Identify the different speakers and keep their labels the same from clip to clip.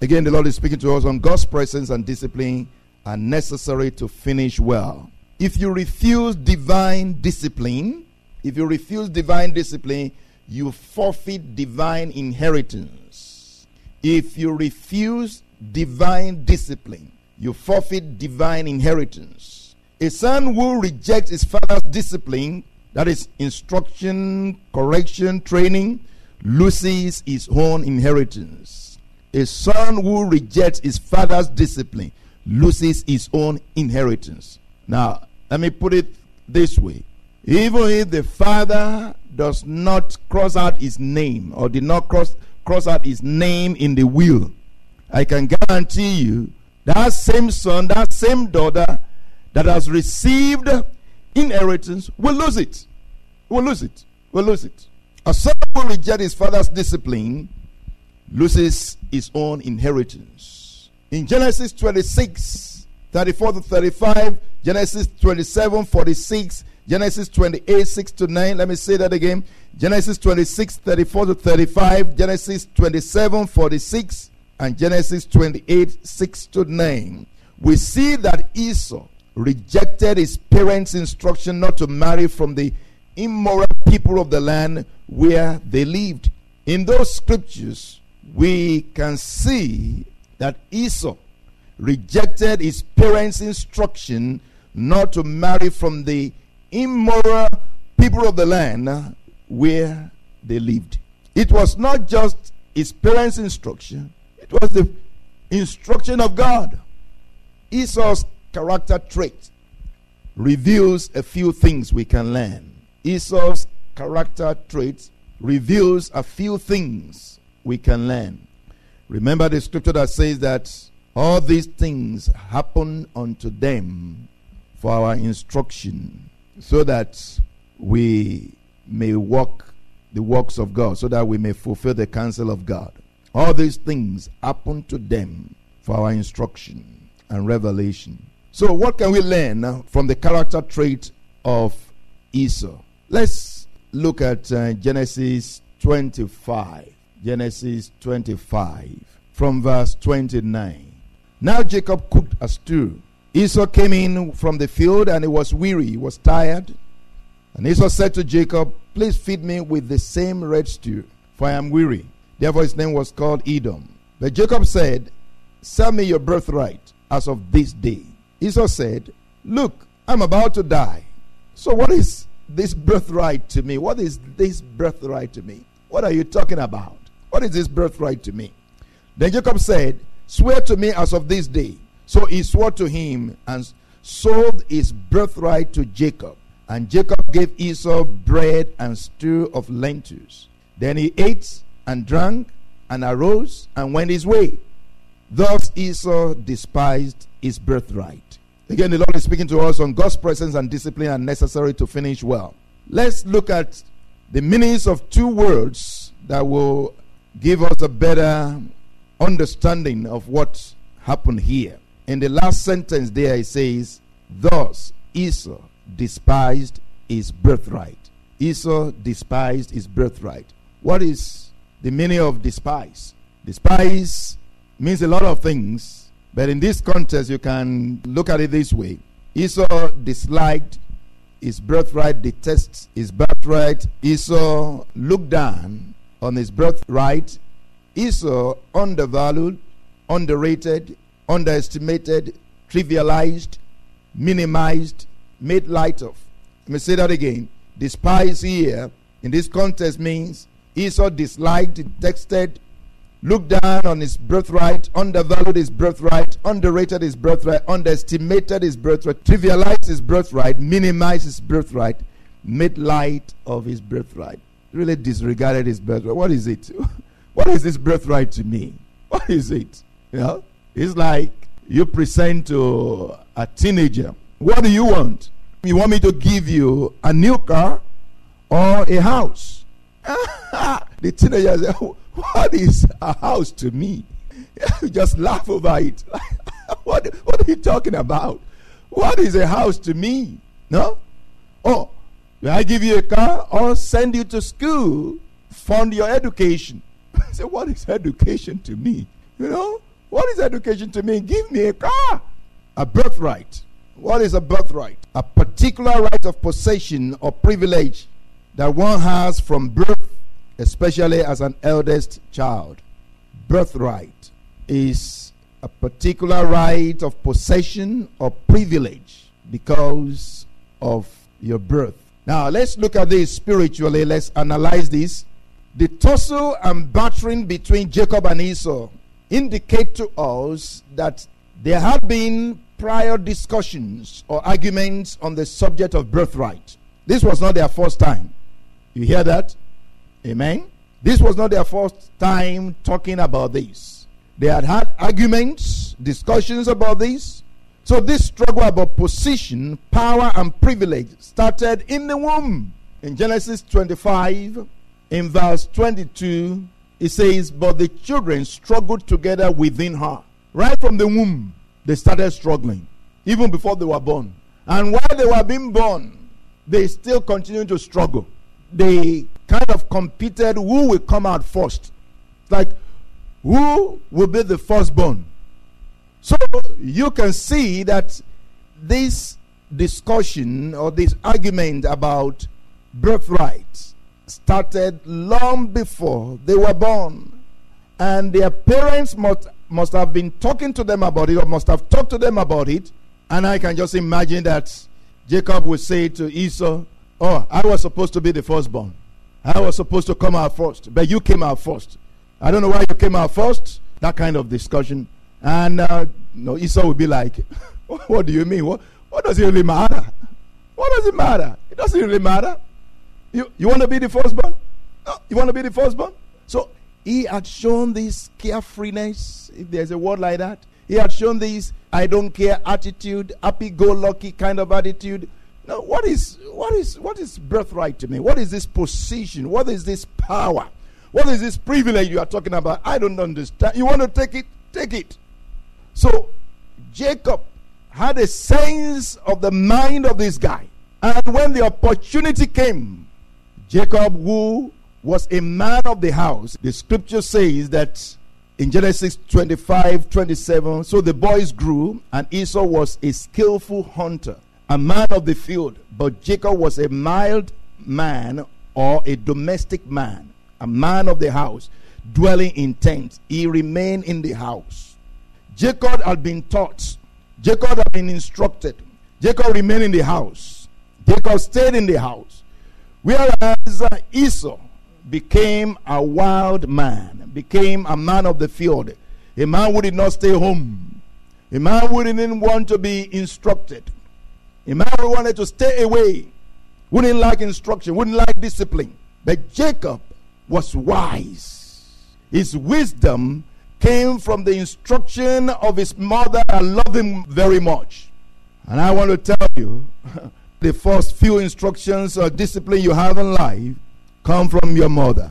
Speaker 1: Again, the Lord is speaking to us on God's presence and discipline are necessary to finish well. If you refuse divine discipline, if you refuse divine discipline, you forfeit divine inheritance. If you refuse divine discipline, you forfeit divine inheritance. A son who rejects his father's discipline, that is instruction, correction, training, loses his own inheritance. A son who rejects his father's discipline loses his own inheritance. Now, let me put it this way. Even if the father does not cross out his name or did not cross, cross out his name in the will, I can guarantee you that same son, that same daughter that has received inheritance will lose it. Will lose it. Will lose it. A son will reject his father's discipline loses his own inheritance. In Genesis 26, 34 to 35, Genesis 27, 46, Genesis 28, 6 to 9. Let me say that again. Genesis 26, 34 to 35, Genesis 27, 46, and Genesis 28, 6 to 9. We see that Esau rejected his parents' instruction not to marry from the immoral people of the land where they lived. In those scriptures, we can see that Esau rejected his parents' instruction not to marry from the immoral people of the land where they lived. It was not just his parents' instruction, it was the instruction of God. Esau's character trait reveals a few things we can learn. Esau's character trait reveals a few things we can learn. Remember the scripture that says that all these things happen unto them for our instruction, so that we may walk the works of God, so that we may fulfill the counsel of God. All these things happen to them for our instruction and revelation. So, what can we learn from the character trait of Esau? Let's look at uh, Genesis 25. Genesis 25, from verse 29. Now Jacob cooked a stew. Esau came in from the field and he was weary, he was tired. And Esau said to Jacob, Please feed me with the same red stew, for I am weary. Therefore his name was called Edom. But Jacob said, Sell me your birthright as of this day. Esau said, Look, I'm about to die. So what is this birthright to me? What is this birthright to me? What are you talking about? What is this birthright to me? Then Jacob said, Swear to me as of this day. So he swore to him and sold his birthright to Jacob. And Jacob gave Esau bread and stew of lentils. Then he ate and drank and arose and went his way. Thus Esau despised his birthright. Again, the Lord is speaking to us on God's presence and discipline are necessary to finish well. Let's look at the meanings of two words that will give us a better understanding of what happened here. In the last sentence there, it says, Thus Esau despised his birthright. Esau despised his birthright. What is the meaning of despise? Despise means a lot of things, but in this context, you can look at it this way Esau disliked his birthright, detests his birthright. Esau looked down on his birthright, Esau uh, undervalued, underrated, underestimated, trivialized, minimized, made light of. Let me say that again. Despise here in this context means Esau disliked, detested, looked down on his birthright, undervalued his birthright, underrated his birthright, underestimated his birthright, trivialized his birthright, minimized his birthright, made light of his birthright really disregarded his birthright. What is it? What is this birthright to me? What is it? You know, it's like you present to a teenager. What do you want? You want me to give you a new car or a house? the teenager said, oh, What is a house to me? You just laugh over it. what, what are you talking about? What is a house to me? No? Will I give you a car or send you to school, fund your education? I said, What is education to me? You know, what is education to me? Give me a car. A birthright. What is a birthright? A particular right of possession or privilege that one has from birth, especially as an eldest child. Birthright is a particular right of possession or privilege because of your birth. Now, let's look at this spiritually. Let's analyze this. The tussle and battering between Jacob and Esau indicate to us that there have been prior discussions or arguments on the subject of birthright. This was not their first time. You hear that? Amen. This was not their first time talking about this. They had had arguments, discussions about this. So this struggle about position, power, and privilege started in the womb. In Genesis 25, in verse 22, it says, But the children struggled together within her. Right from the womb, they started struggling, even before they were born. And while they were being born, they still continued to struggle. They kind of competed who will come out first. Like, who will be the firstborn? So you can see that this discussion or this argument about birthright started long before they were born. And their parents must, must have been talking to them about it or must have talked to them about it. And I can just imagine that Jacob would say to Esau, Oh, I was supposed to be the firstborn. I was supposed to come out first, but you came out first. I don't know why you came out first. That kind of discussion. And uh, no, Esau would be like, What do you mean? What, what does it really matter? What does it matter? It doesn't really matter. You, you want to be the firstborn? No, you want to be the firstborn? So he had shown this carefreeness, if there's a word like that. He had shown this I don't care attitude, happy go lucky kind of attitude. Now, what is what is what is birthright to me? What is this position? What is this power? What is this privilege you are talking about? I don't understand. You want to take it? Take it. So Jacob had a sense of the mind of this guy. And when the opportunity came, Jacob, who was a man of the house, the scripture says that in Genesis 25 27, so the boys grew, and Esau was a skillful hunter a man of the field, but Jacob was a mild man or a domestic man, a man of the house, dwelling in tents. He remained in the house. Jacob had been taught, Jacob had been instructed. Jacob remained in the house. Jacob stayed in the house. Whereas uh, Esau became a wild man, became a man of the field, a man who did not stay home, a man who didn't want to be instructed. A man who wanted to stay away, wouldn't like instruction, wouldn't like discipline. But Jacob was wise. His wisdom came from the instruction of his mother. I love him very much. And I want to tell you the first few instructions or discipline you have in life come from your mother.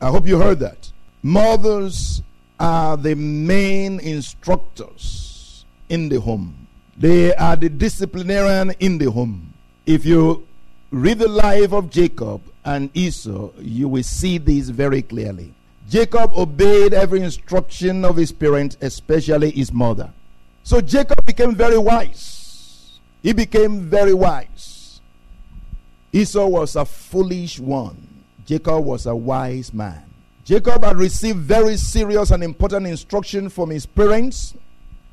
Speaker 1: I hope you heard that. Mothers are the main instructors in the home. They are the disciplinarian in the home. If you read the life of Jacob and Esau, you will see this very clearly. Jacob obeyed every instruction of his parents, especially his mother. So Jacob became very wise. He became very wise. Esau was a foolish one. Jacob was a wise man. Jacob had received very serious and important instruction from his parents,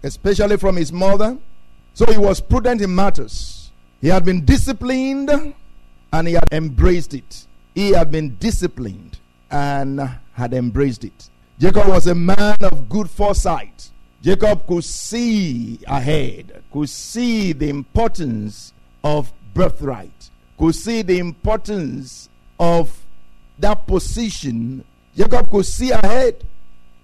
Speaker 1: especially from his mother. So he was prudent in matters. He had been disciplined and he had embraced it. He had been disciplined and had embraced it. Jacob was a man of good foresight. Jacob could see ahead, could see the importance of birthright, could see the importance of that position. Jacob could see ahead.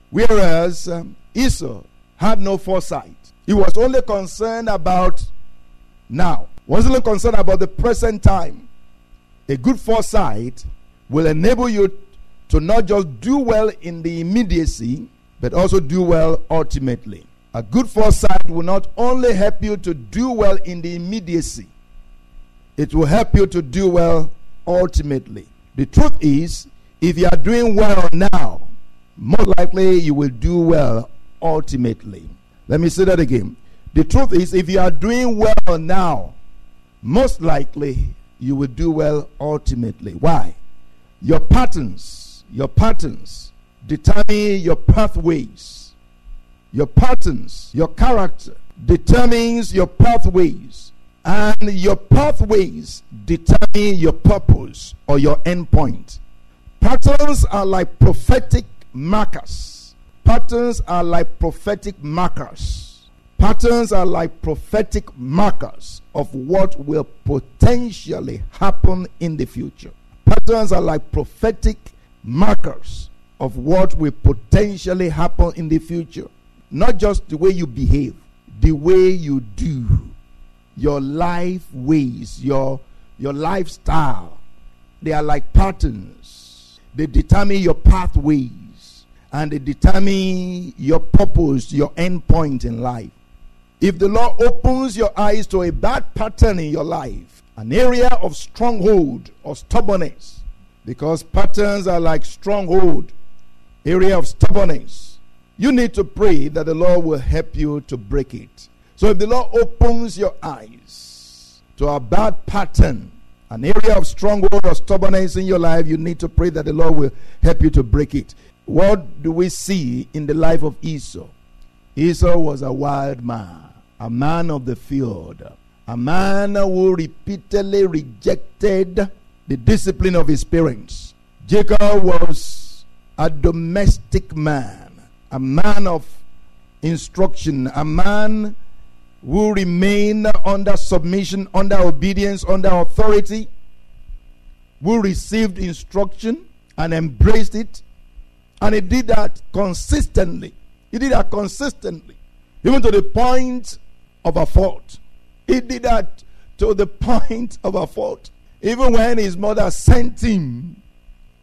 Speaker 1: Whereas um, Esau had no foresight. He was only concerned about now, wasn't concerned about the present time. A good foresight will enable you to not just do well in the immediacy, but also do well ultimately. A good foresight will not only help you to do well in the immediacy, it will help you to do well ultimately. The truth is, if you are doing well now, most likely you will do well ultimately. Let me say that again. The truth is, if you are doing well now, most likely you will do well ultimately. Why? Your patterns, your patterns determine your pathways. Your patterns, your character determines your pathways. And your pathways determine your purpose or your endpoint. Patterns are like prophetic markers. Patterns are like prophetic markers. Patterns are like prophetic markers of what will potentially happen in the future. Patterns are like prophetic markers of what will potentially happen in the future. Not just the way you behave, the way you do, your life ways, your, your lifestyle. They are like patterns, they determine your pathways and they determine your purpose, your end point in life. If the Lord opens your eyes to a bad pattern in your life, an area of stronghold or stubbornness, because patterns are like stronghold, area of stubbornness, you need to pray that the Lord will help you to break it. So if the Lord opens your eyes to a bad pattern, an area of stronghold or stubbornness in your life, you need to pray that the Lord will help you to break it. What do we see in the life of Esau? Esau was a wild man, a man of the field, a man who repeatedly rejected the discipline of his parents. Jacob was a domestic man, a man of instruction, a man who remained under submission, under obedience, under authority, who received instruction and embraced it. And he did that consistently. He did that consistently, even to the point of a fault. He did that to the point of a fault. Even when his mother sent him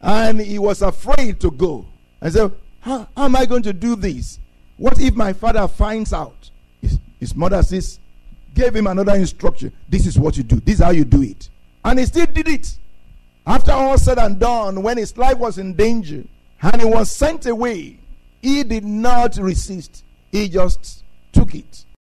Speaker 1: and he was afraid to go. And said, how, how am I going to do this? What if my father finds out? His, his mother says, gave him another instruction. This is what you do. This is how you do it. And he still did it. After all said and done, when his life was in danger and he was sent away, he did not resist. He just took it.